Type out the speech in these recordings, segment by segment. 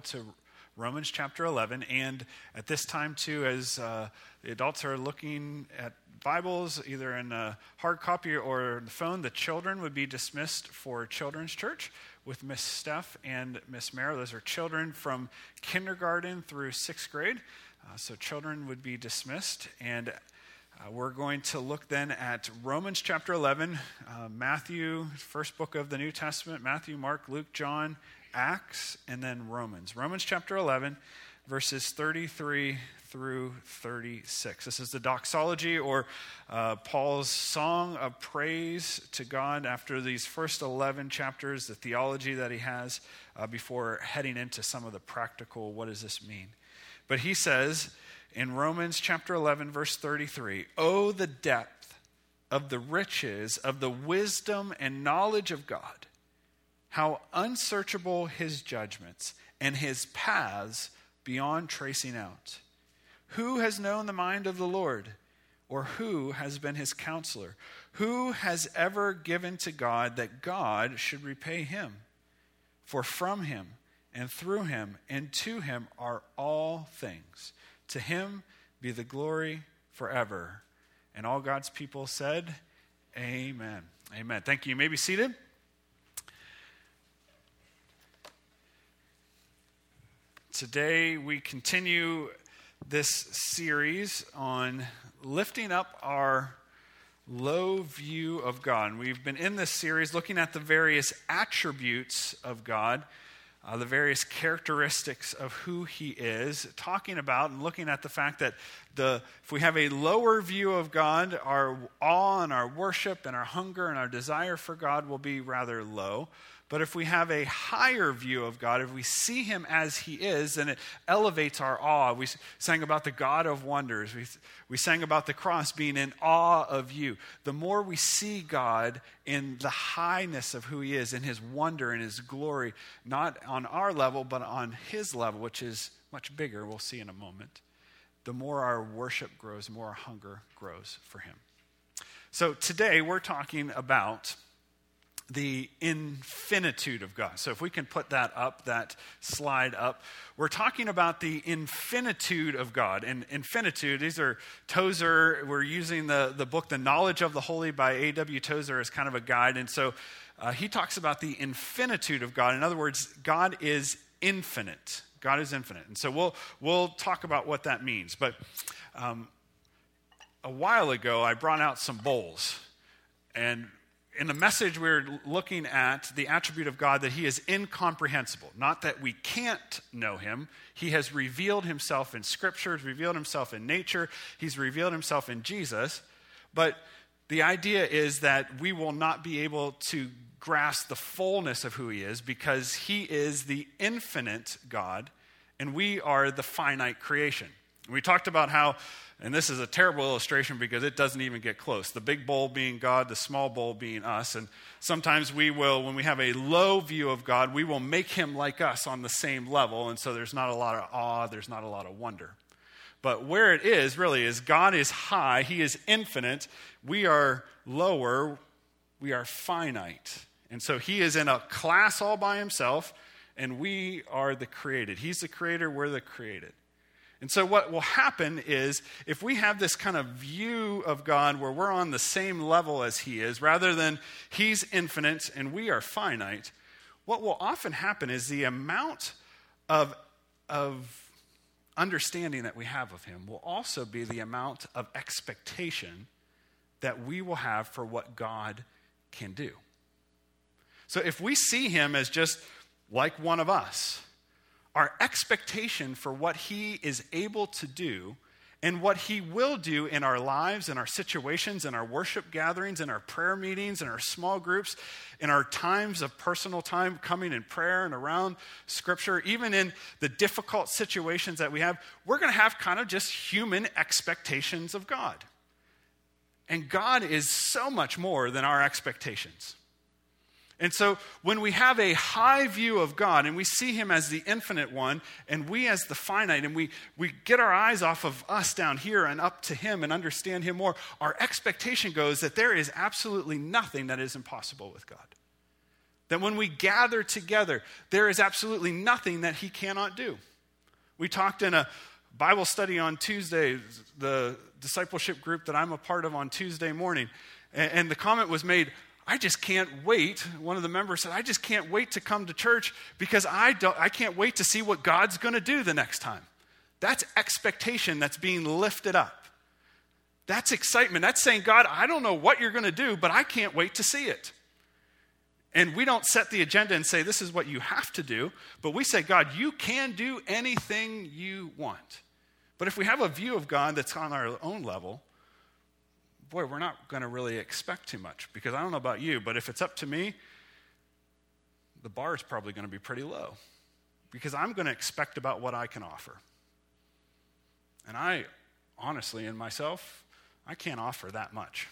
Bible to Romans chapter 11. And at this time, too, as uh, the adults are looking at Bibles, either in a hard copy or the phone, the children would be dismissed for Children's Church with Miss Steph and Miss Mara. Those are children from kindergarten through sixth grade. Uh, so children would be dismissed. And uh, we're going to look then at Romans chapter 11, uh, Matthew, first book of the New Testament, Matthew, Mark, Luke, John, Acts, and then Romans. Romans chapter 11, verses 33 through 36. This is the doxology or uh, Paul's song of praise to God after these first 11 chapters, the theology that he has uh, before heading into some of the practical what does this mean. But he says in Romans chapter 11, verse 33, Oh, the depth of the riches of the wisdom and knowledge of God! How unsearchable his judgments and his paths beyond tracing out. Who has known the mind of the Lord? Or who has been his counselor? Who has ever given to God that God should repay him? For from him and through him and to him are all things. To him be the glory forever. And all God's people said, Amen. Amen. Thank you. You may be seated. Today we continue this series on lifting up our low view of God. we've been in this series looking at the various attributes of God, uh, the various characteristics of who He is, talking about and looking at the fact that the, if we have a lower view of God, our awe and our worship and our hunger and our desire for God will be rather low. But if we have a higher view of God, if we see Him as He is, then it elevates our awe. We sang about the God of wonders. We, we sang about the cross being in awe of you. The more we see God in the highness of who He is, in His wonder and His glory, not on our level, but on His level, which is much bigger, we'll see in a moment, the more our worship grows, the more our hunger grows for Him. So today we're talking about the infinitude of God. So, if we can put that up, that slide up, we're talking about the infinitude of God. And infinitude, these are Tozer, we're using the, the book, The Knowledge of the Holy by A.W. Tozer as kind of a guide. And so uh, he talks about the infinitude of God. In other words, God is infinite. God is infinite. And so we'll, we'll talk about what that means. But um, a while ago, I brought out some bowls. And in the message, we're looking at the attribute of God that He is incomprehensible. Not that we can't know Him. He has revealed Himself in Scripture, He's revealed Himself in nature, He's revealed Himself in Jesus. But the idea is that we will not be able to grasp the fullness of who He is because He is the infinite God and we are the finite creation. We talked about how and this is a terrible illustration because it doesn't even get close. The big bowl being God, the small bowl being us. And sometimes we will, when we have a low view of God, we will make him like us on the same level. And so there's not a lot of awe, there's not a lot of wonder. But where it is really is God is high, he is infinite. We are lower, we are finite. And so he is in a class all by himself, and we are the created. He's the creator, we're the created. And so, what will happen is if we have this kind of view of God where we're on the same level as He is, rather than He's infinite and we are finite, what will often happen is the amount of, of understanding that we have of Him will also be the amount of expectation that we will have for what God can do. So, if we see Him as just like one of us, our expectation for what He is able to do and what He will do in our lives, in our situations, in our worship gatherings, in our prayer meetings, in our small groups, in our times of personal time coming in prayer and around Scripture, even in the difficult situations that we have, we're going to have kind of just human expectations of God. And God is so much more than our expectations. And so when we have a high view of God and we see Him as the infinite one and we as the finite, and we, we get our eyes off of us down here and up to Him and understand Him more, our expectation goes that there is absolutely nothing that is impossible with God. That when we gather together, there is absolutely nothing that he cannot do. We talked in a Bible study on Tuesday, the discipleship group that I'm a part of on Tuesday morning, and the comment was made I just can't wait. One of the members said, I just can't wait to come to church because I, don't, I can't wait to see what God's going to do the next time. That's expectation that's being lifted up. That's excitement. That's saying, God, I don't know what you're going to do, but I can't wait to see it. And we don't set the agenda and say, this is what you have to do, but we say, God, you can do anything you want. But if we have a view of God that's on our own level, boy, we're not going to really expect too much because I don't know about you, but if it's up to me, the bar is probably going to be pretty low because I'm going to expect about what I can offer. And I, honestly, in myself, I can't offer that much.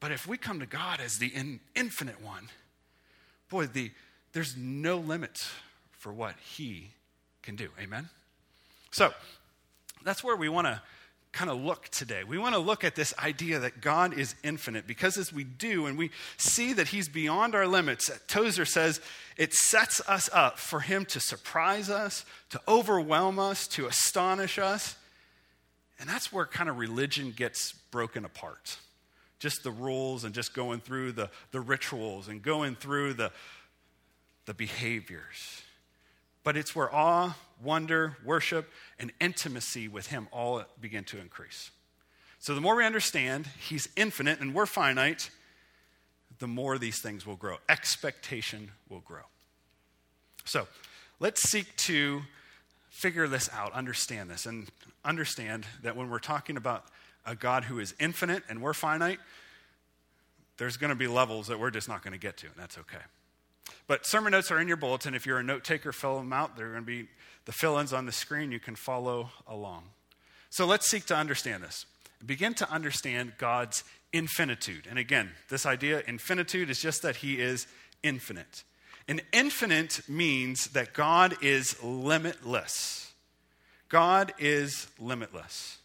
But if we come to God as the in, infinite one, boy, the, there's no limits for what He can do. Amen? So, that's where we want to kind of look today. We want to look at this idea that God is infinite because as we do and we see that He's beyond our limits, Tozer says it sets us up for Him to surprise us, to overwhelm us, to astonish us. And that's where kind of religion gets broken apart. Just the rules and just going through the, the rituals and going through the, the behaviors. But it's where awe, wonder, worship, and intimacy with Him all begin to increase. So the more we understand He's infinite and we're finite, the more these things will grow. Expectation will grow. So let's seek to figure this out, understand this, and understand that when we're talking about a God who is infinite and we're finite, there's going to be levels that we're just not going to get to, and that's okay. But sermon notes are in your bulletin. If you're a note taker, fill them out. They're going to be the fill ins on the screen. You can follow along. So let's seek to understand this. Begin to understand God's infinitude. And again, this idea, infinitude, is just that He is infinite. And infinite means that God is limitless. God is limitless.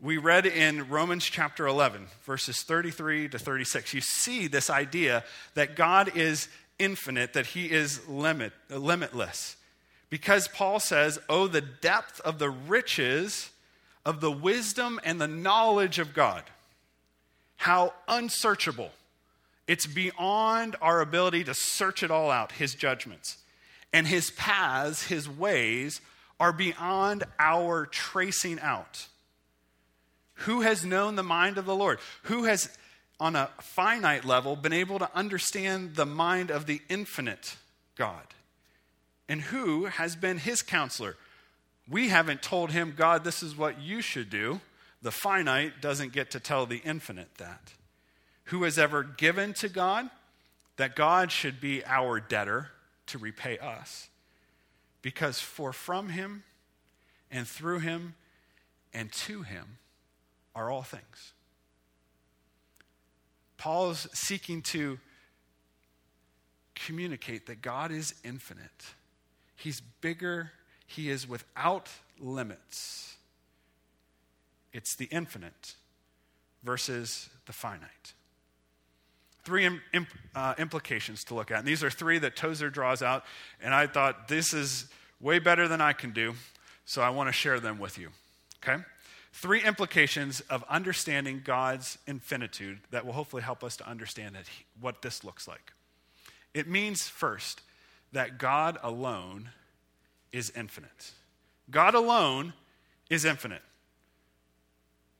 We read in Romans chapter 11, verses 33 to 36. You see this idea that God is infinite, that he is limit, limitless. Because Paul says, Oh, the depth of the riches of the wisdom and the knowledge of God. How unsearchable. It's beyond our ability to search it all out, his judgments. And his paths, his ways, are beyond our tracing out. Who has known the mind of the Lord? Who has on a finite level, been able to understand the mind of the infinite God. And who has been his counselor? We haven't told him, God, this is what you should do. The finite doesn't get to tell the infinite that. Who has ever given to God that God should be our debtor to repay us? Because for from him and through him and to him are all things. Paul's seeking to communicate that God is infinite. He's bigger, He is without limits. It's the infinite versus the finite. Three imp, uh, implications to look at. And these are three that Tozer draws out. And I thought this is way better than I can do. So I want to share them with you. Okay? three implications of understanding God's infinitude that will hopefully help us to understand what this looks like. It means, first, that God alone is infinite. God alone is infinite.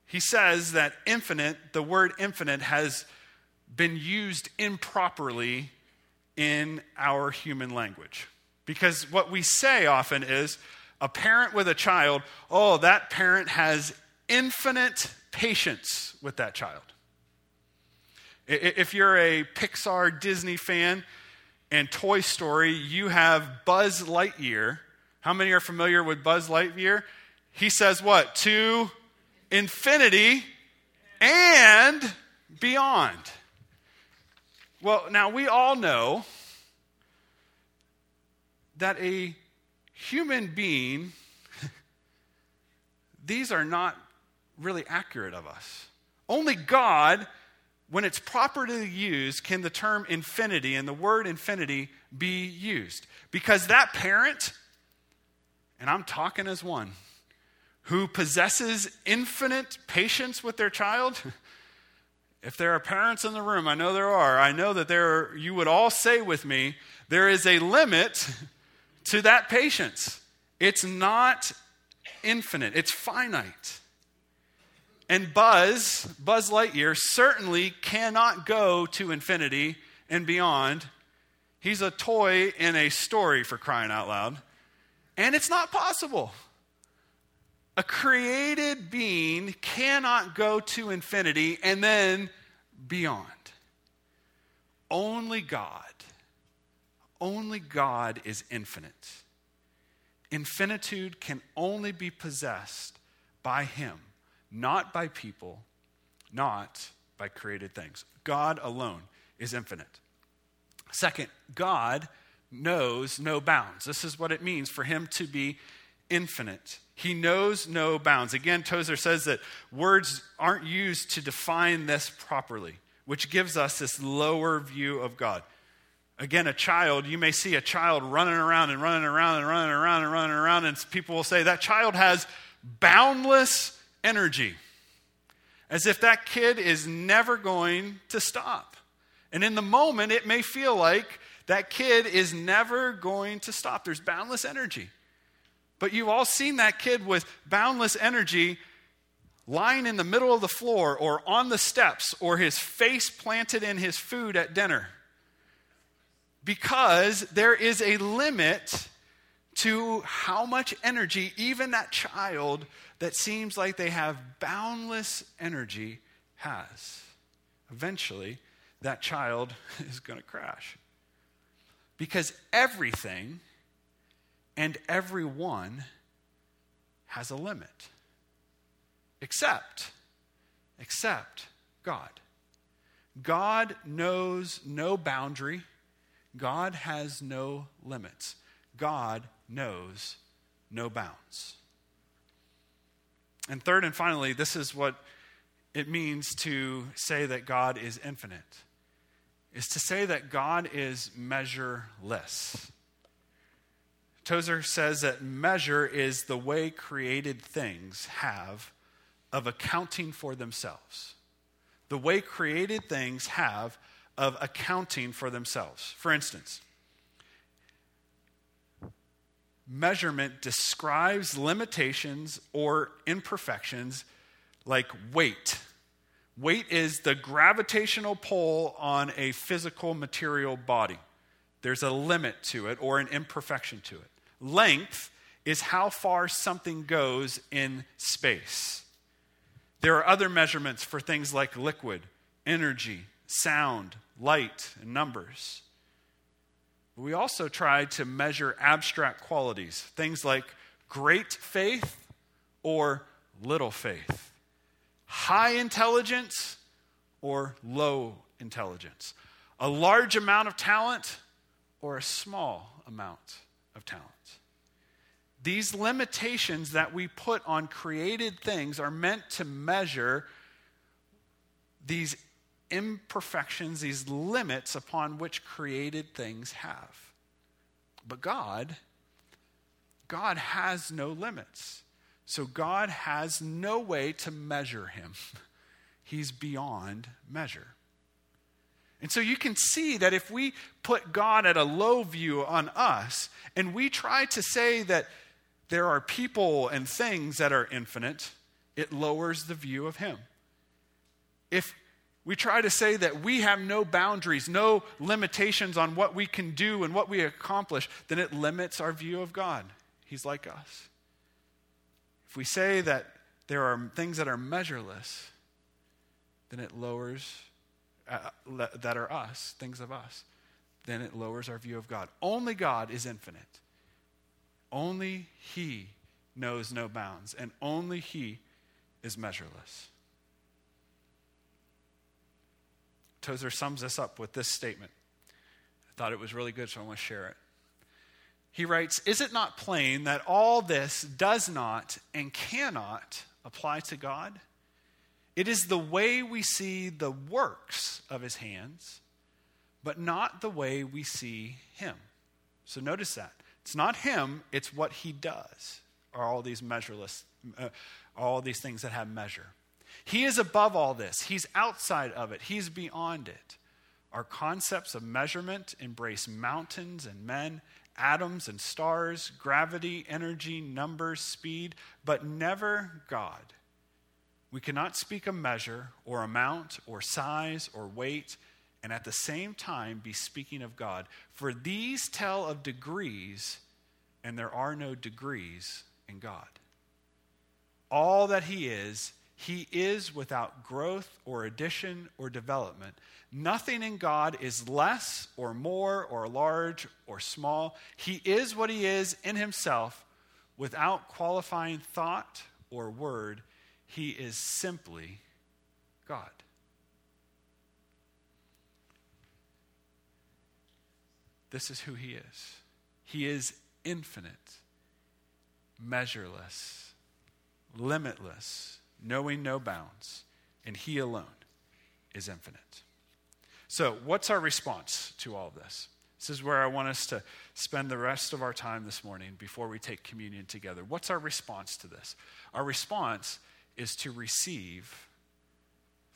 He says that infinite, the word infinite, has been used improperly in our human language. Because what we say often is a parent with a child, oh, that parent has infinite patience with that child. If you're a Pixar Disney fan and Toy Story, you have Buzz Lightyear. How many are familiar with Buzz Lightyear? He says what? To infinity and beyond. Well, now we all know that a human being, these are not really accurate of us. Only God when it's properly used, can the term infinity and the word infinity be used? Because that parent, and I'm talking as one, who possesses infinite patience with their child, if there are parents in the room, I know there are, I know that there you would all say with me, there is a limit to that patience. It's not infinite, it's finite. And Buzz, Buzz Lightyear, certainly cannot go to infinity and beyond. He's a toy in a story for crying out loud. And it's not possible. A created being cannot go to infinity and then beyond. Only God, only God is infinite. Infinitude can only be possessed by Him, not by people, not by created things. God alone is infinite. Second, God knows no bounds. This is what it means for Him to be infinite. He knows no bounds. Again, Tozer says that words aren't used to define this properly, which gives us this lower view of God. Again, a child, you may see a child running around and running around and running around and running around, and people will say that child has boundless energy, as if that kid is never going to stop. And in the moment, it may feel like that kid is never going to stop. There's boundless energy. But you've all seen that kid with boundless energy lying in the middle of the floor or on the steps or his face planted in his food at dinner. Because there is a limit to how much energy even that child that seems like they have boundless energy has. Eventually, that child is going to crash. Because everything and everyone has a limit. Except, except God. God knows no boundary. God has no limits. God knows no bounds. And third and finally, this is what it means to say that God is infinite is to say that God is measureless. Tozer says that measure is the way created things have of accounting for themselves. The way created things have of accounting for themselves. For instance, measurement describes limitations or imperfections like weight. Weight is the gravitational pull on a physical material body. There's a limit to it or an imperfection to it. Length is how far something goes in space. There are other measurements for things like liquid, energy, sound, light, and numbers. We also try to measure abstract qualities, things like great faith or little faith, high intelligence or low intelligence, a large amount of talent or a small amount of talent. These limitations that we put on created things are meant to measure these imperfections, these limits upon which created things have. But God, God has no limits. So God has no way to measure him. He's beyond measure. And so you can see that if we put God at a low view on us and we try to say that there are people and things that are infinite, it lowers the view of Him. If we try to say that we have no boundaries, no limitations on what we can do and what we accomplish, then it limits our view of God. He's like us. If we say that there are things that are measureless, then it lowers, uh, that are us, things of us, then it lowers our view of God. Only God is infinite. Only He knows no bounds, and only He is measureless. Tozer sums this up with this statement. I thought it was really good, so I want to share it. He writes Is it not plain that all this does not and cannot apply to God? It is the way we see the works of his hands, but not the way we see him. So notice that. It's not him, it's what he does, are all these measureless, uh, all these things that have measure. He is above all this, he's outside of it, he's beyond it. Our concepts of measurement embrace mountains and men, atoms and stars, gravity, energy, numbers, speed, but never God. We cannot speak a measure or amount or size or weight and at the same time be speaking of God. For these tell of degrees, and there are no degrees in God. All that He is, He is without growth or addition or development. Nothing in God is less or more or large or small. He is what He is in Himself without qualifying thought or word he is simply God. This is who He is. He is infinite, measureless, limitless, knowing no bounds, and He alone is infinite. So, what's our response to all of this? This is where I want us to spend the rest of our time this morning before we take communion together. What's our response to this? Our response is to receive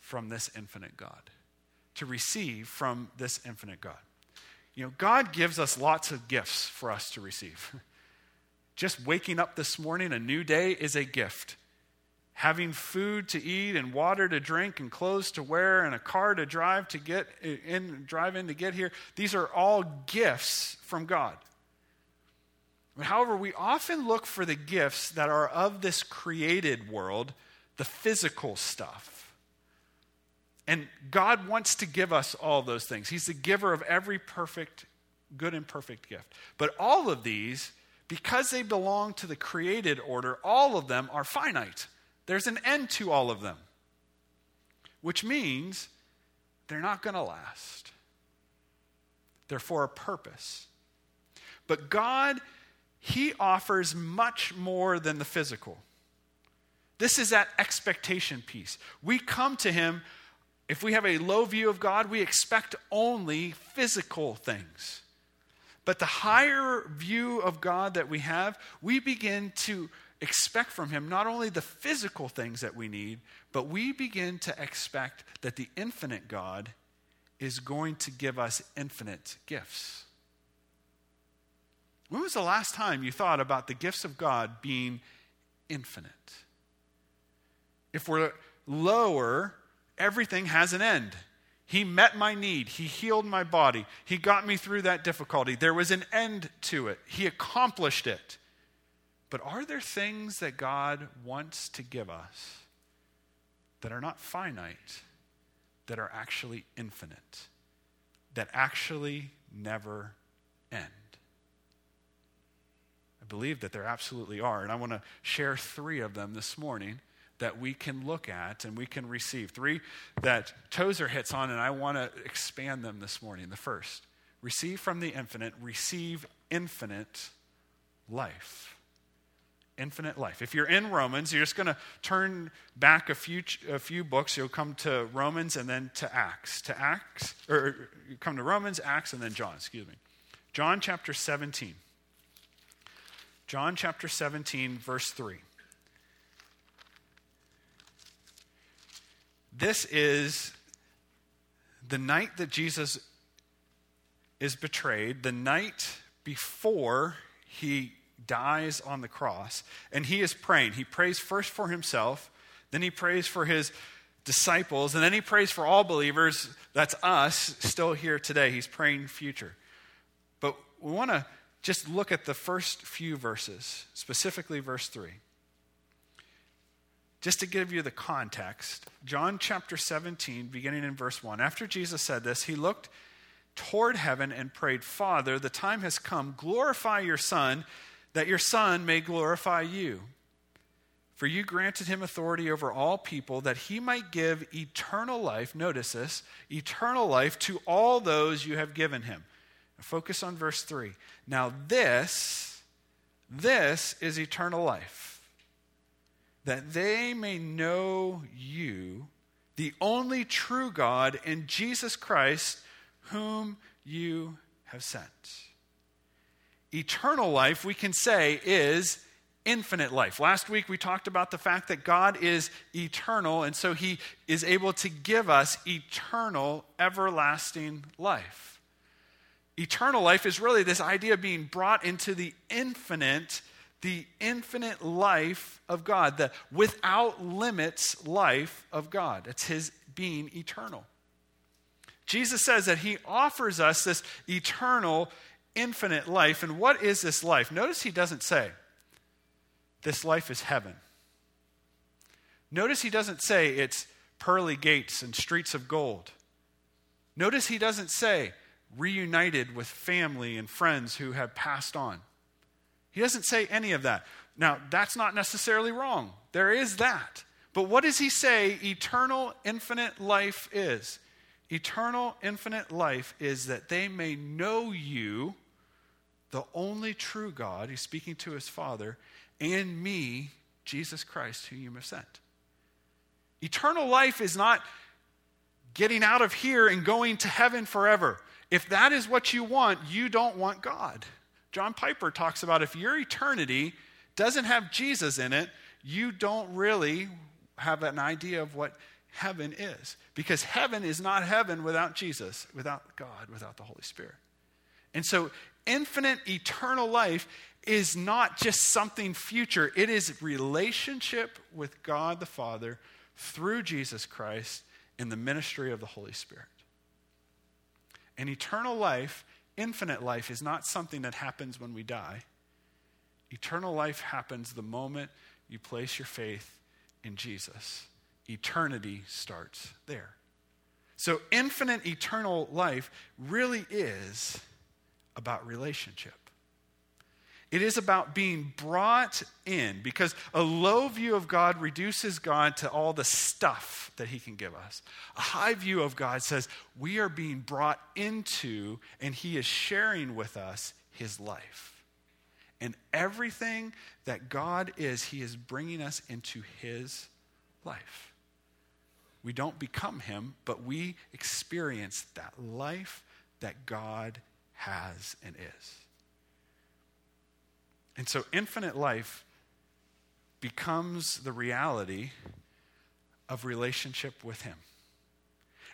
from this infinite God. To receive from this infinite God. You know, God gives us lots of gifts for us to receive. Just waking up this morning, a new day, is a gift. Having food to eat and water to drink and clothes to wear and a car to drive to get in, drive in to get here, these are all gifts from God. However, we often look for the gifts that are of this created world the physical stuff. And God wants to give us all those things. He's the giver of every perfect, good and perfect gift. But all of these, because they belong to the created order, all of them are finite. There's an end to all of them, which means they're not going to last. They're for a purpose. But God, He offers much more than the physical. This is that expectation piece. We come to Him, if we have a low view of God, we expect only physical things. But the higher view of God that we have, we begin to expect from Him not only the physical things that we need, but we begin to expect that the infinite God is going to give us infinite gifts. When was the last time you thought about the gifts of God being infinite? If we're lower, everything has an end. He met my need. He healed my body. He got me through that difficulty. There was an end to it. He accomplished it. But are there things that God wants to give us that are not finite, that are actually infinite, that actually never end? I believe that there absolutely are. And I want to share three of them this morning that we can look at and we can receive. Three that Tozer hits on, and I want to expand them this morning. The first receive from the infinite, receive infinite life. Infinite life. If you're in Romans, you're just going to turn back a few, a few books. You'll come to Romans and then to Acts. To Acts, or you come to Romans, Acts, and then John, excuse me. John chapter 17. John chapter 17, verse 3. This is the night that Jesus is betrayed, the night before he dies on the cross, and he is praying. He prays first for himself, then he prays for his disciples, and then he prays for all believers. That's us still here today. He's praying future. But we want to just look at the first few verses, specifically verse 3. Just to give you the context, John chapter 17, beginning in verse 1. After Jesus said this, he looked toward heaven and prayed, Father, the time has come. Glorify your Son, that your Son may glorify you. For you granted him authority over all people, that he might give eternal life, notice this, eternal life to all those you have given him. Focus on verse 3. Now, this, this is eternal life that they may know you, the only true God, and Jesus Christ, whom you have sent. Eternal life, we can say, is infinite life. Last week we talked about the fact that God is eternal, and so he is able to give us eternal, everlasting life. Eternal life is really this idea of being brought into the infinite, the infinite life of God, the without limits life of God. It's his being eternal. Jesus says that he offers us this eternal, infinite life. And what is this life? Notice he doesn't say, this life is heaven. Notice he doesn't say it's pearly gates and streets of gold. Notice he doesn't say reunited with family and friends who have passed on. He doesn't say any of that. Now, that's not necessarily wrong. There is that. But what does he say eternal, infinite life is? Eternal, infinite life is that they may know you, the only true God, he's speaking to his Father, and me, Jesus Christ, who you have sent. Eternal life is not getting out of here and going to heaven forever. If that is what you want, you don't want God. John Piper talks about if your eternity doesn't have Jesus in it, you don't really have an idea of what heaven is. Because heaven is not heaven without Jesus, without God, without the Holy Spirit. And so, infinite eternal life is not just something future, it is relationship with God the Father through Jesus Christ in the ministry of the Holy Spirit. And eternal life, infinite life, is not something that happens when we die. Eternal life happens the moment you place your faith in Jesus. Eternity starts there. So, infinite eternal life really is about relationship. It is about being brought in because a low view of God reduces God to all the stuff that He can give us. A high view of God says we are being brought into and He is sharing with us His life. And everything that God is, He is bringing us into His life. We don't become Him, but we experience that life that God has and is. And so infinite life becomes the reality of relationship with Him.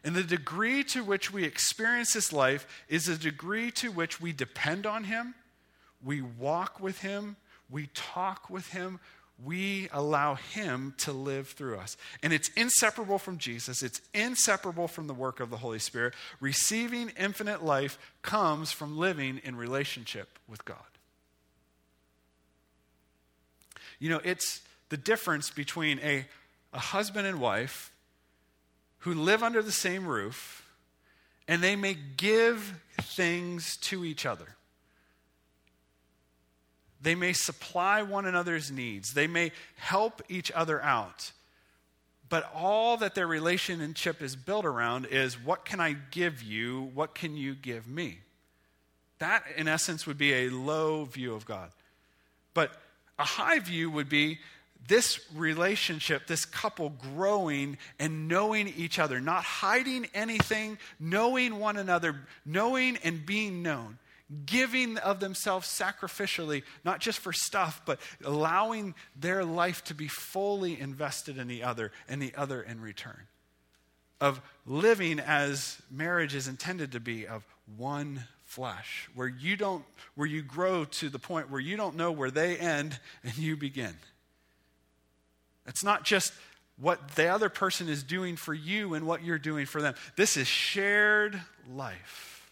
And the degree to which we experience this life is the degree to which we depend on Him, we walk with Him, we talk with Him, we allow Him to live through us. And it's inseparable from Jesus, it's inseparable from the work of the Holy Spirit. Receiving infinite life comes from living in relationship with God. You know, it's the difference between a, a husband and wife who live under the same roof and they may give things to each other. They may supply one another's needs. They may help each other out. But all that their relationship is built around is what can I give you? What can you give me? That, in essence, would be a low view of God. But a high view would be this relationship, this couple growing and knowing each other, not hiding anything, knowing one another, knowing and being known, giving of themselves sacrificially, not just for stuff, but allowing their life to be fully invested in the other and the other in return. Of living as marriage is intended to be, of one flesh, where you don't, where you grow to the point where you don't know where they end and you begin. It's not just what the other person is doing for you and what you're doing for them. This is shared life,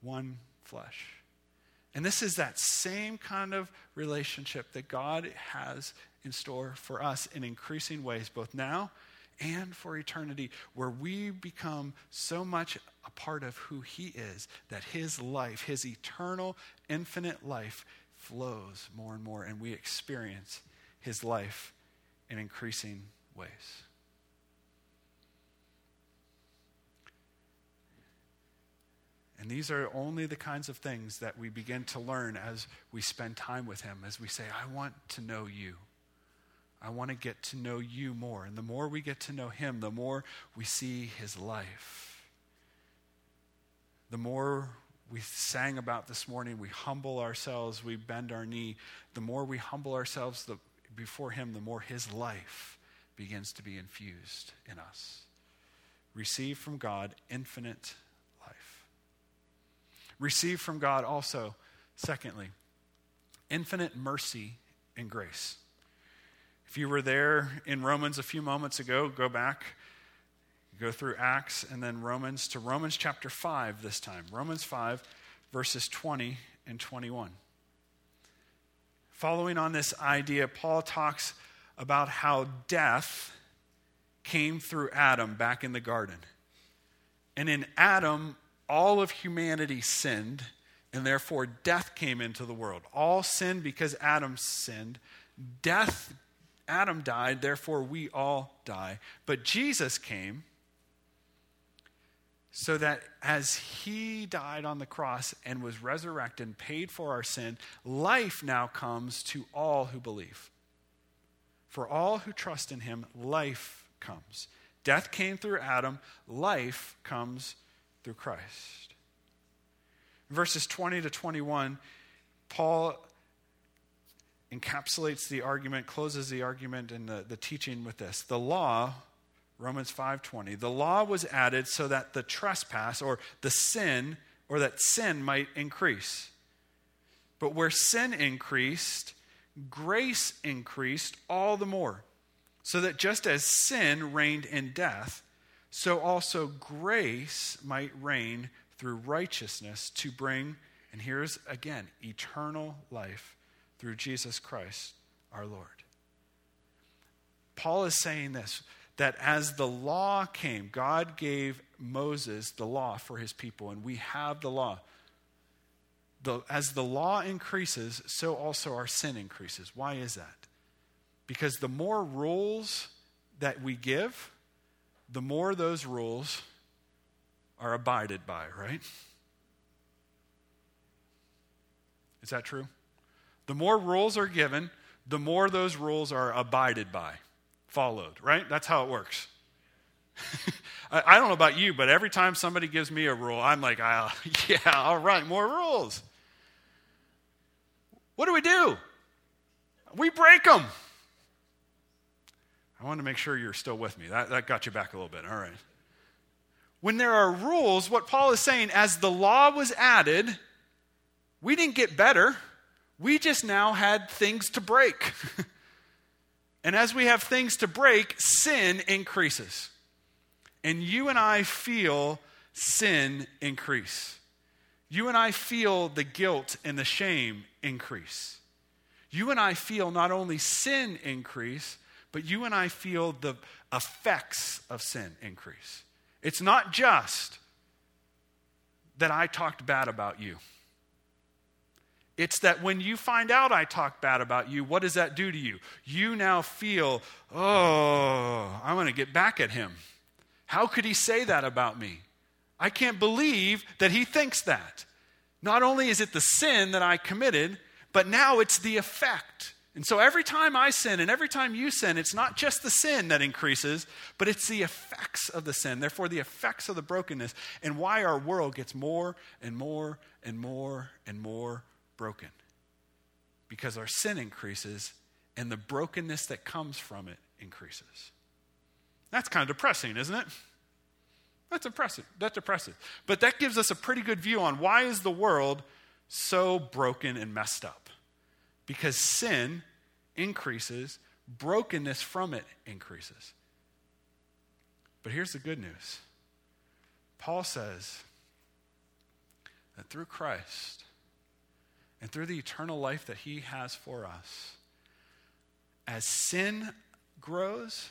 one flesh. And this is that same kind of relationship that God has in store for us in increasing ways, both now and for eternity, where we become so much a part of who He is that His life, His eternal, infinite life, flows more and more, and we experience His life in increasing ways. And these are only the kinds of things that we begin to learn as we spend time with Him, as we say, I want to know you. I want to get to know you more. And the more we get to know him, the more we see his life. The more we sang about this morning, we humble ourselves, we bend our knee. The more we humble ourselves the, before him, the more his life begins to be infused in us. Receive from God infinite. Receive from God also, secondly, infinite mercy and grace. If you were there in Romans a few moments ago, go back, go through Acts and then Romans to Romans chapter 5 this time. Romans 5, verses 20 and 21. Following on this idea, Paul talks about how death came through Adam back in the garden. And in Adam, all of humanity sinned, and therefore death came into the world. All sinned because Adam sinned. Death Adam died, therefore we all die. But Jesus came so that as he died on the cross and was resurrected and paid for our sin, life now comes to all who believe. For all who trust in him, life comes. Death came through Adam, life comes through Christ. Verses 20 to 21, Paul encapsulates the argument, closes the argument and the, the teaching with this. The law, Romans 5:20, the law was added so that the trespass or the sin or that sin might increase. But where sin increased, grace increased all the more. So that just as sin reigned in death, so also grace might reign through righteousness to bring, and here's again, eternal life through Jesus Christ our Lord. Paul is saying this that as the law came, God gave Moses the law for his people, and we have the law. The, as the law increases, so also our sin increases. Why is that? Because the more rules that we give, the more those rules are abided by, right? Is that true? The more rules are given, the more those rules are abided by, followed, right? That's how it works. I, don't know about you, but every time somebody gives me a rule, I'm like, oh, yeah, all right, more rules. What do we do? We break them. I want to make sure you're still with me. That, that got you back a little bit. All right. When there are rules, what Paul is saying, as the law was added, we didn't get better. We just now had things to break. and as we have things to break, sin increases. And you and I feel sin increase. You and I feel the guilt and the shame increase. You and I feel not only sin increase, but you and I feel the effects of sin increase. It's not just that I talked bad about you. It's that when you find out I talk bad about you, what does that do to you? You now feel, oh, I want to get back at him. How could he say that about me? I can't believe that he thinks that. Not only is it the sin that I committed, but now it's the effect. And so every time I sin and every time you sin, it's not just the sin that increases, but it's the effects of the sin. Therefore, the effects of the brokenness and why our world gets more and more and more and more broken because our sin increases and the brokenness that comes from it increases. That's kind of depressing, isn't it? That's depressing. That's depressive. But that gives us a pretty good view on why is the world so broken and messed up? Because sin increases, brokenness from it increases. But here's the good news. Paul says that through Christ, and through the eternal life that He has for us. As sin grows,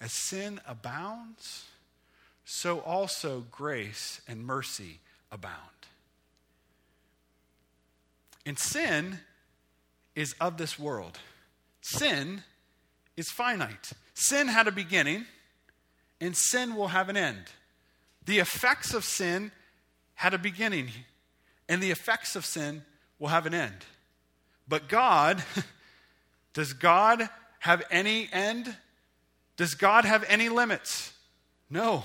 as sin abounds, so also grace and mercy abound. And sin is of this world. Sin is finite. Sin had a beginning, and sin will have an end. The effects of sin had a beginning and the effects of sin will have an end. But God Does God have any end? Does God have any limits? No.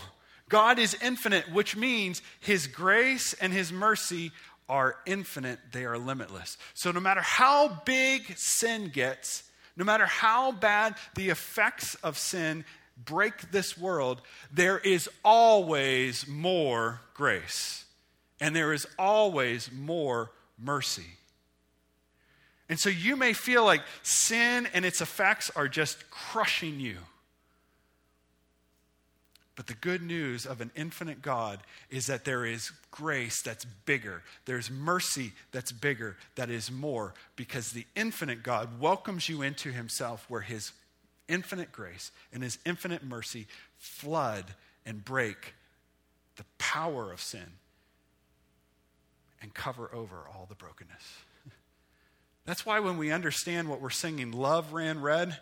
God is infinite, which means his grace and his mercy are infinite, they are limitless. So, no matter how big sin gets, no matter how bad the effects of sin break this world, there is always more grace and there is always more mercy. And so you may feel like sin and its effects are just crushing you. But the good news of an infinite God is that there is grace that's bigger. There's mercy that's bigger, that is more, because the infinite God welcomes you into himself where his infinite grace and his infinite mercy flood and break the power of sin and cover over all the brokenness. That's why when we understand what we're singing, Love Ran Red,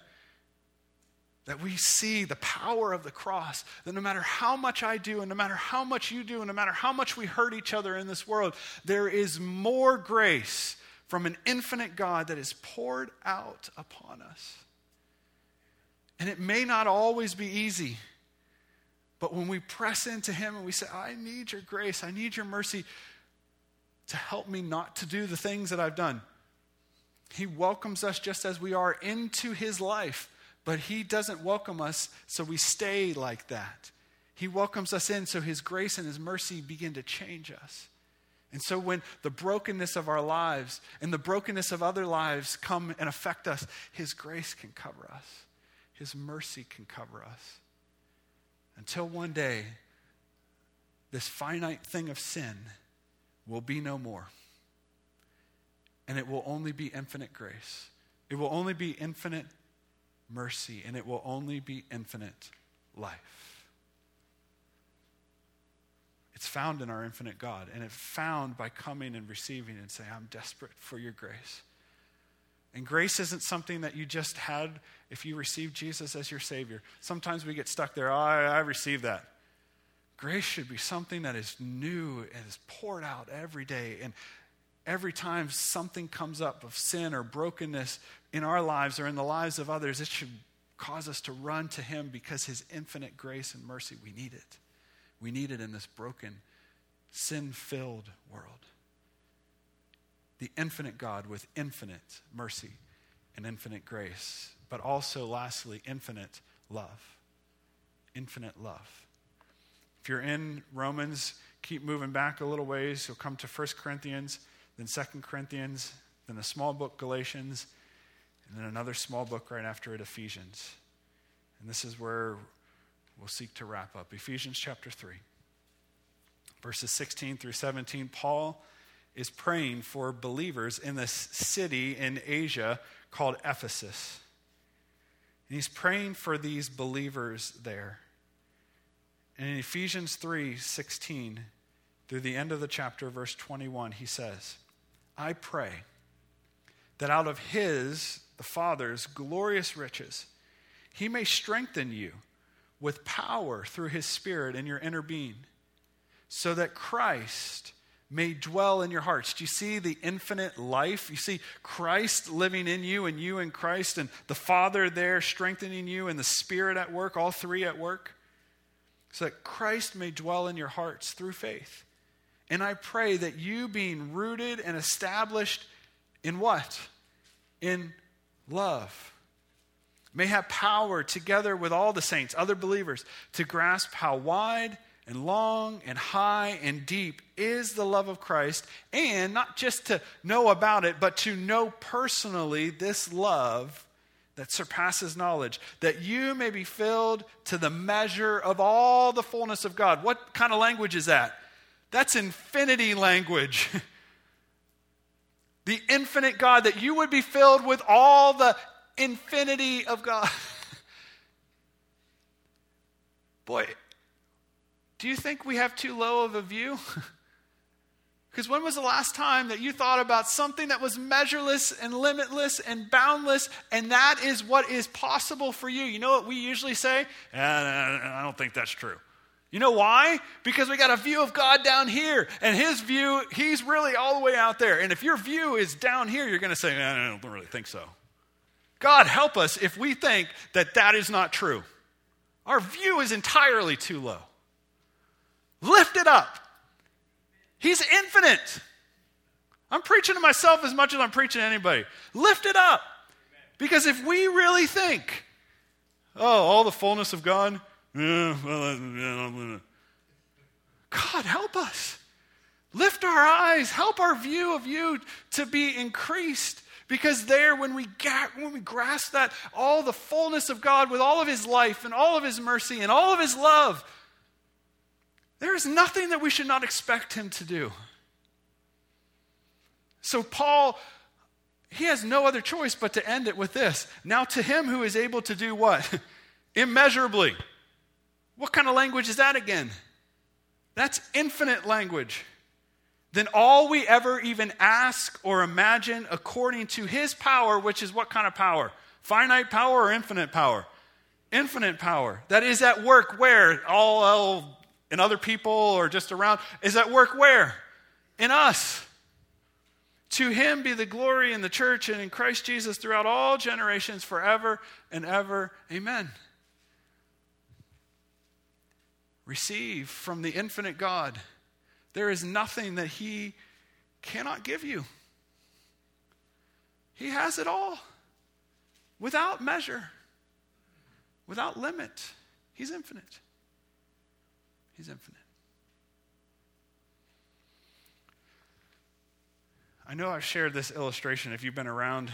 that we see the power of the cross, that no matter how much I do, and no matter how much you do, and no matter how much we hurt each other in this world, there is more grace from an infinite God that is poured out upon us. And it may not always be easy, but when we press into Him and we say, I need your grace, I need your mercy to help me not to do the things that I've done. He welcomes us just as we are into His life but He doesn't welcome us so we stay like that. He welcomes us in so His grace and His mercy begin to change us. And so when the brokenness of our lives and the brokenness of other lives come and affect us, His grace can cover us, His mercy can cover us. Until one day, this finite thing of sin will be no more. And it will only be infinite grace. It will only be infinite mercy, and it will only be infinite life. It's found in our infinite God, and it's found by coming and receiving and saying, I'm desperate for your grace. And grace isn't something that you just had if you received Jesus as your Savior. Sometimes we get stuck there, oh, I, I received that. Grace should be something that is new and is poured out every day. And every time something comes up of sin or brokenness in our lives or in the lives of others, it should cause us to run to Him because His infinite grace and mercy, we need it. We need it in this broken, sin filled world. The infinite God with infinite mercy and infinite grace, but also, lastly, infinite love. Infinite love. If you're in Romans, keep moving back a little ways. You'll come to 1 Corinthians then Second Corinthians, then the small book, Galatians, and then another small book right after it, Ephesians. And this is where we'll seek to wrap up. Ephesians chapter 3, verses 16 through 17. Paul is praying for believers in this city in Asia called Ephesus. And he's praying for these believers there. And in Ephesians 3 16, through the end of the chapter, verse 21, he says, I pray that out of his, the Father's, glorious riches, he may strengthen you with power through his Spirit in your inner being, so that Christ may dwell in your hearts. Do you see the infinite life? You see Christ living in you and you in Christ, and the Father there strengthening you, and the Spirit at work, all three at work, so that Christ may dwell in your hearts through faith. And I pray that you, being rooted and established in what? In love, may have power together with all the saints, other believers, to grasp how wide and long and high and deep is the love of Christ, and not just to know about it, but to know personally this love that surpasses knowledge, that you may be filled to the measure of all the fullness of God. What kind of language is that? That's infinity language. the infinite God, that you would be filled with all the infinity of God. Boy, do you think we have too low of a view? Because when was the last time that you thought about something that was measureless and limitless and boundless, and that is what is possible for you? You know what we usually say? Eh, and I don't think that's true. You know why? Because we got a view of God down here, and His view, He's really all the way out there. And if your view is down here, you're going to say, I don't really think so. God, help us if we think that that is not true. Our view is entirely too low. Lift it up. He's infinite. I'm preaching to myself as much as I'm preaching to anybody. Lift it up. Because if we really think, oh, all the fullness of God, yeah, well, God, help us. Lift our eyes. Help our view of you to be increased. Because there, when we, get, when we grasp that, all the fullness of God with all of His life and all of His mercy and all of His love, there is nothing that we should not expect Him to do. So, Paul, he has no other choice but to end it with this. Now, to Him who is able to do what? Immeasurably. What kind of language is that again? That's infinite language than all we ever even ask or imagine according to his power, which is what kind of power? Finite power or infinite power? Infinite power. That is at work where? All, all in other people or just around? Is at work where? In us. To him be the glory in the church and in Christ Jesus throughout all generations, forever and ever. Amen. Receive from the infinite God there is nothing that He cannot give you. He has it all without measure, without limit. He's infinite. He's infinite. I know I've shared this illustration if you've been around,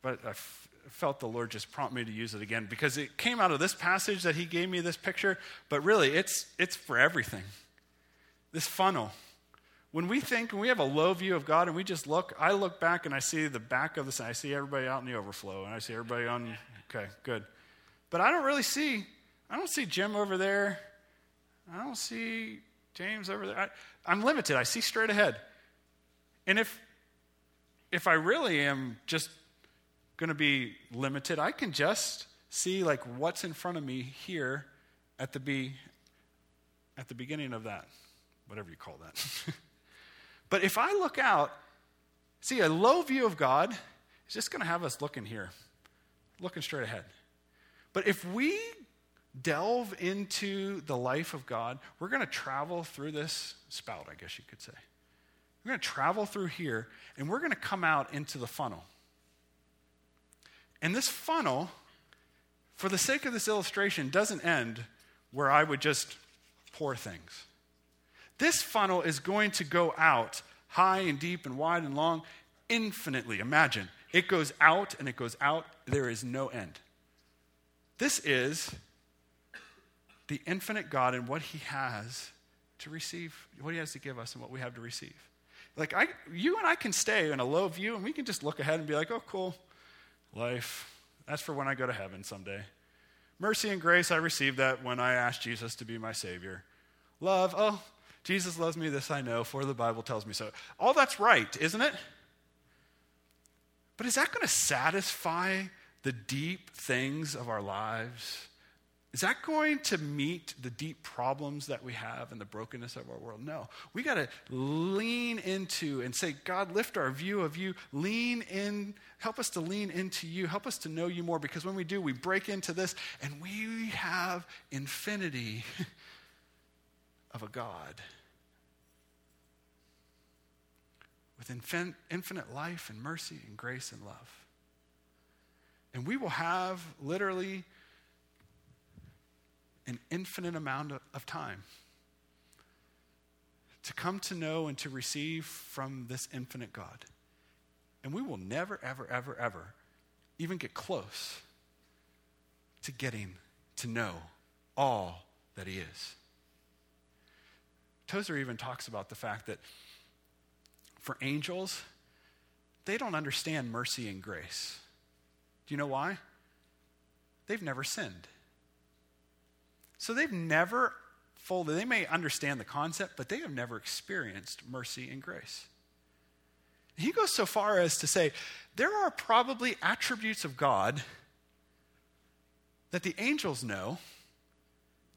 but I've felt the Lord just prompt me to use it again because it came out of this passage that He gave me this picture, but really it's, it's for everything. This funnel. When we think, when we have a low view of God and we just look, I look back and I see the back of the, I see everybody out in the overflow and I see everybody on, okay, good. But I don't really see, I don't see Jim over there. I don't see James over there. I, I'm limited. I see straight ahead. And if, if I really am just going to be limited. I can just see like what's in front of me here at the be at the beginning of that, whatever you call that. but if I look out, see a low view of God is just going to have us looking here, looking straight ahead. But if we delve into the life of God, we're going to travel through this spout, I guess you could say. We're going to travel through here, and we're going to come out into the funnel. And this funnel, for the sake of this illustration, doesn't end where I would just pour things. This funnel is going to go out high and deep and wide and long infinitely. Imagine it goes out and it goes out, there is no end. This is the infinite God and what He has to receive, what He has to give us, and what we have to receive. Like, I, you and I can stay in a low view and we can just look ahead and be like, oh, cool. Life, that's for when I go to heaven someday. Mercy and grace, I received that when I asked Jesus to be my Savior. Love, oh, Jesus loves me, this I know, for the Bible tells me so. All that's right, isn't it? But is that going to satisfy the deep things of our lives? Is that going to meet the deep problems that we have and the brokenness of our world? No. We got to lean into and say, God, lift our view of you. Lean in, help us to lean into you. Help us to know you more because when we do, we break into this and we have infinity of a God with infin- infinite life and mercy and grace and love. And we will have literally an infinite amount of time to come to know and to receive from this infinite God. And we will never, ever, ever, ever even get close to getting to know all that He is. Tozer even talks about the fact that for angels, they don't understand mercy and grace. Do you know why? They've never sinned. So they've never fully, they may understand the concept, but they have never experienced mercy and grace. He goes so far as to say there are probably attributes of God that the angels know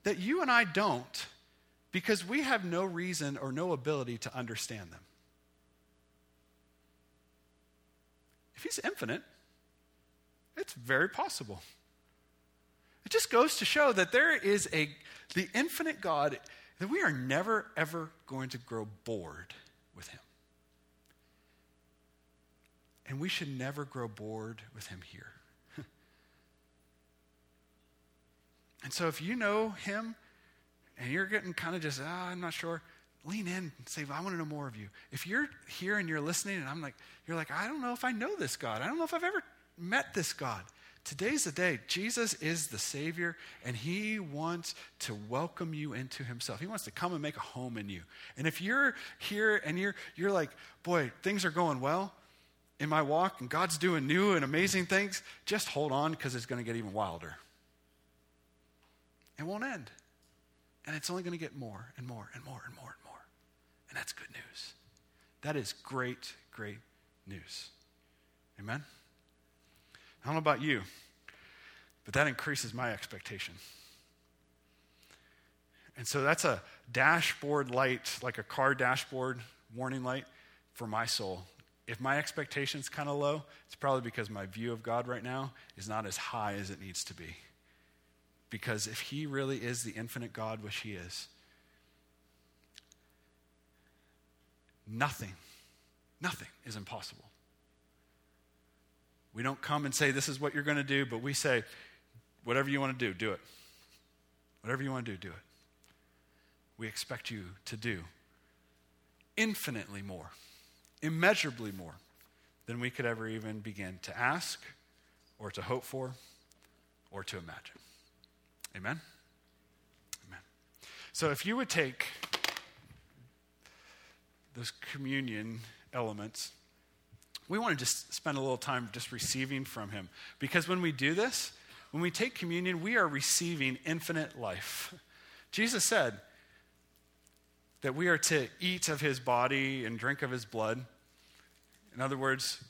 that you and I don't because we have no reason or no ability to understand them. if he's infinite, it's very possible. It just goes to show that there is a the infinite God that we are never ever going to grow bored with him. And we should never grow bored with him here. and so if you know him and you're getting kind of just, ah, I'm not sure, lean in and say, I want to know more of you. If you're here and you're listening and I'm like, you're like, I don't know if I know this God. I don't know if I've ever met this God. Today's the day. Jesus is the Savior, and He wants to welcome you into Himself. He wants to come and make a home in you. And if you're here and you're, you're like, boy, things are going well in my walk, and God's doing new and amazing things, just hold on because it's going to get even wilder. It won't end. And it's only going to get more and more and more and more and more. And that's good news. That is great, great news. Amen? I don't know about you, but that increases my expectation. And so that's a dashboard light, like a car dashboard warning light for my soul. If my expectation's kind of low, it's probably because my view of God right now is not as high as it needs to be. Because if He really is the infinite God, which He is, nothing, nothing is impossible. We don't come and say, This is what you're going to do, but we say, Whatever you want to do, do it. Whatever you want to do, do it. We expect you to do infinitely more, immeasurably more than we could ever even begin to ask or to hope for or to imagine. Amen? Amen. So if you would take those communion elements we want to just spend a little time just receiving from him. Because when we do this, when we take communion, we are receiving infinite life. Jesus said that we are to eat of his body and drink of his blood. In other words,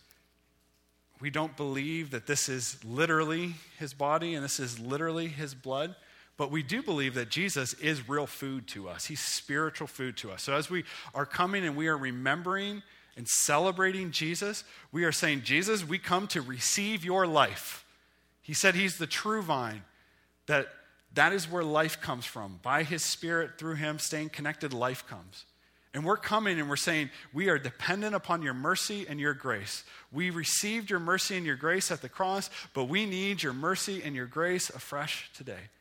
we don't believe that this is literally his body and this is literally his blood, but we do believe that Jesus is real food to us. He's spiritual food to us. So as we are coming and we are remembering and celebrating Jesus, we are saying, Jesus, we come to receive your life. He said he's the true vine, that that is where life comes from. By his spirit, through him, staying connected, life comes. And we're coming and we're saying, we are dependent upon your mercy and your grace. We received your mercy and your grace at the cross, but we need your mercy and your grace afresh today.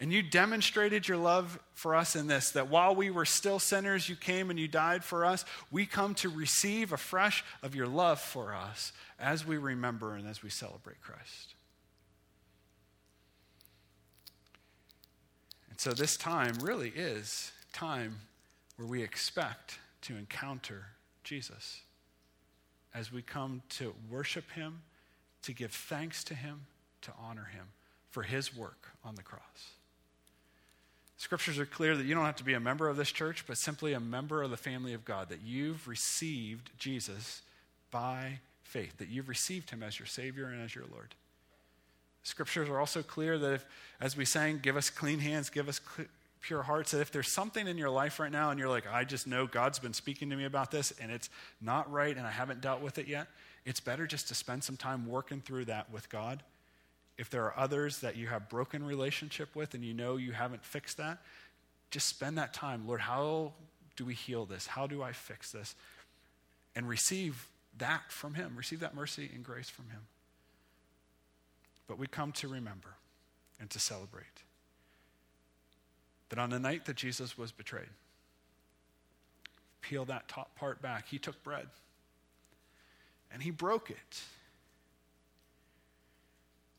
And you demonstrated your love for us in this that while we were still sinners, you came and you died for us. We come to receive afresh of your love for us as we remember and as we celebrate Christ. And so this time really is time where we expect to encounter Jesus as we come to worship him, to give thanks to him, to honor him for his work on the cross. Scriptures are clear that you don't have to be a member of this church, but simply a member of the family of God, that you've received Jesus by faith, that you've received him as your Savior and as your Lord. Scriptures are also clear that if, as we sang, give us clean hands, give us cl- pure hearts, that if there's something in your life right now and you're like, I just know God's been speaking to me about this and it's not right and I haven't dealt with it yet, it's better just to spend some time working through that with God if there are others that you have broken relationship with and you know you haven't fixed that, just spend that time. Lord, how do we heal this? How do I fix this? And receive that from Him. Receive that mercy and grace from Him. But we come to remember and to celebrate that on the night that Jesus was betrayed, peel that top part back, He took bread and He broke it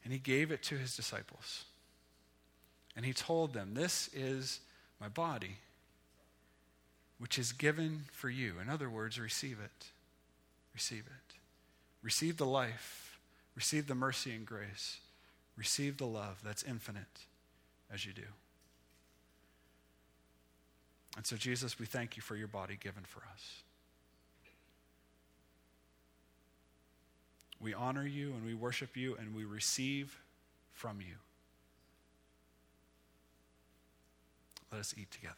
and he gave it to his disciples. And he told them, This is my body, which is given for you. In other words, receive it. Receive it. Receive the life. Receive the mercy and grace. Receive the love that's infinite as you do. And so, Jesus, we thank you for your body given for us. We honor you and we worship you and we receive from you. Let us eat together.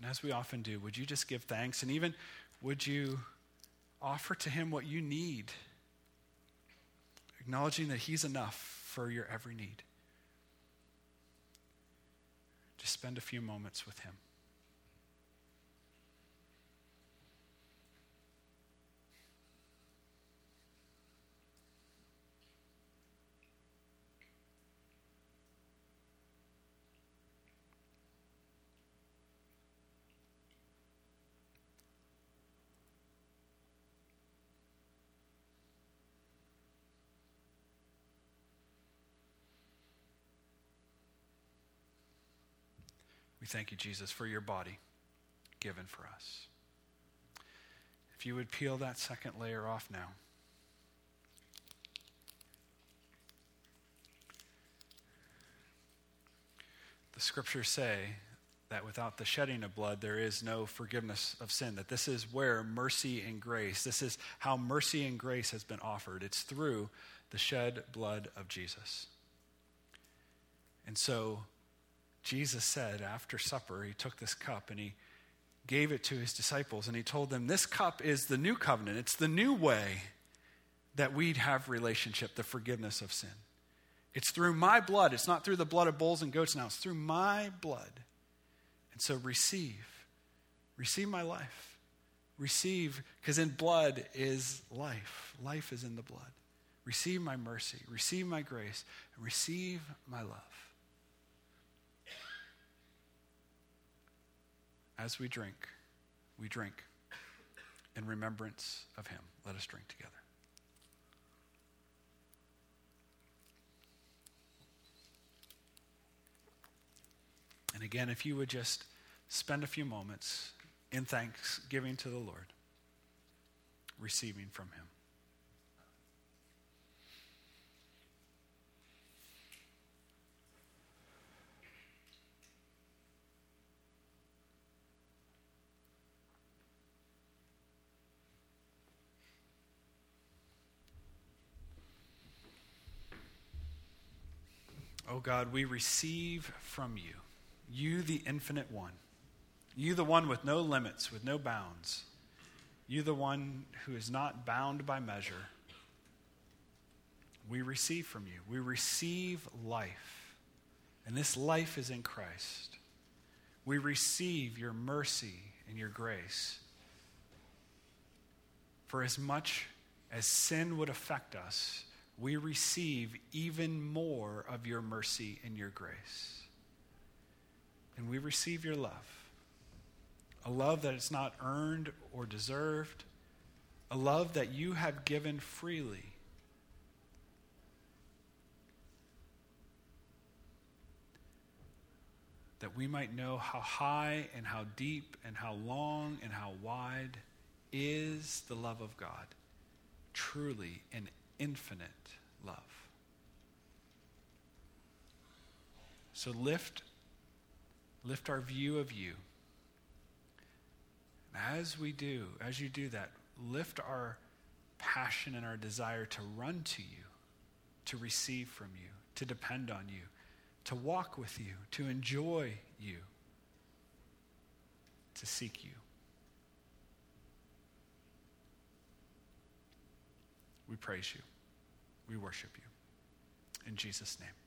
And as we often do, would you just give thanks and even would you offer to Him what you need, acknowledging that He's enough for your every need? Just spend a few moments with Him. We thank you, Jesus, for your body given for us. If you would peel that second layer off now. The scriptures say that without the shedding of blood, there is no forgiveness of sin. That this is where mercy and grace, this is how mercy and grace has been offered. It's through the shed blood of Jesus. And so, Jesus said after supper, he took this cup and he gave it to his disciples and he told them, This cup is the new covenant. It's the new way that we'd have relationship, the forgiveness of sin. It's through my blood. It's not through the blood of bulls and goats now. It's through my blood. And so receive. Receive my life. Receive, because in blood is life. Life is in the blood. Receive my mercy. Receive my grace. And receive my love. As we drink, we drink in remembrance of him. Let us drink together. And again, if you would just spend a few moments in thanksgiving to the Lord, receiving from him. Oh God, we receive from you, you the infinite one, you the one with no limits, with no bounds, you the one who is not bound by measure. We receive from you. We receive life. And this life is in Christ. We receive your mercy and your grace. For as much as sin would affect us, we receive even more of your mercy and your grace. And we receive your love a love that is not earned or deserved, a love that you have given freely. That we might know how high and how deep and how long and how wide is the love of God, truly and infinite love. So lift, lift our view of you. As we do, as you do that, lift our passion and our desire to run to you, to receive from you, to depend on you, to walk with you, to enjoy you, to seek you. We praise you. We worship you. In Jesus' name.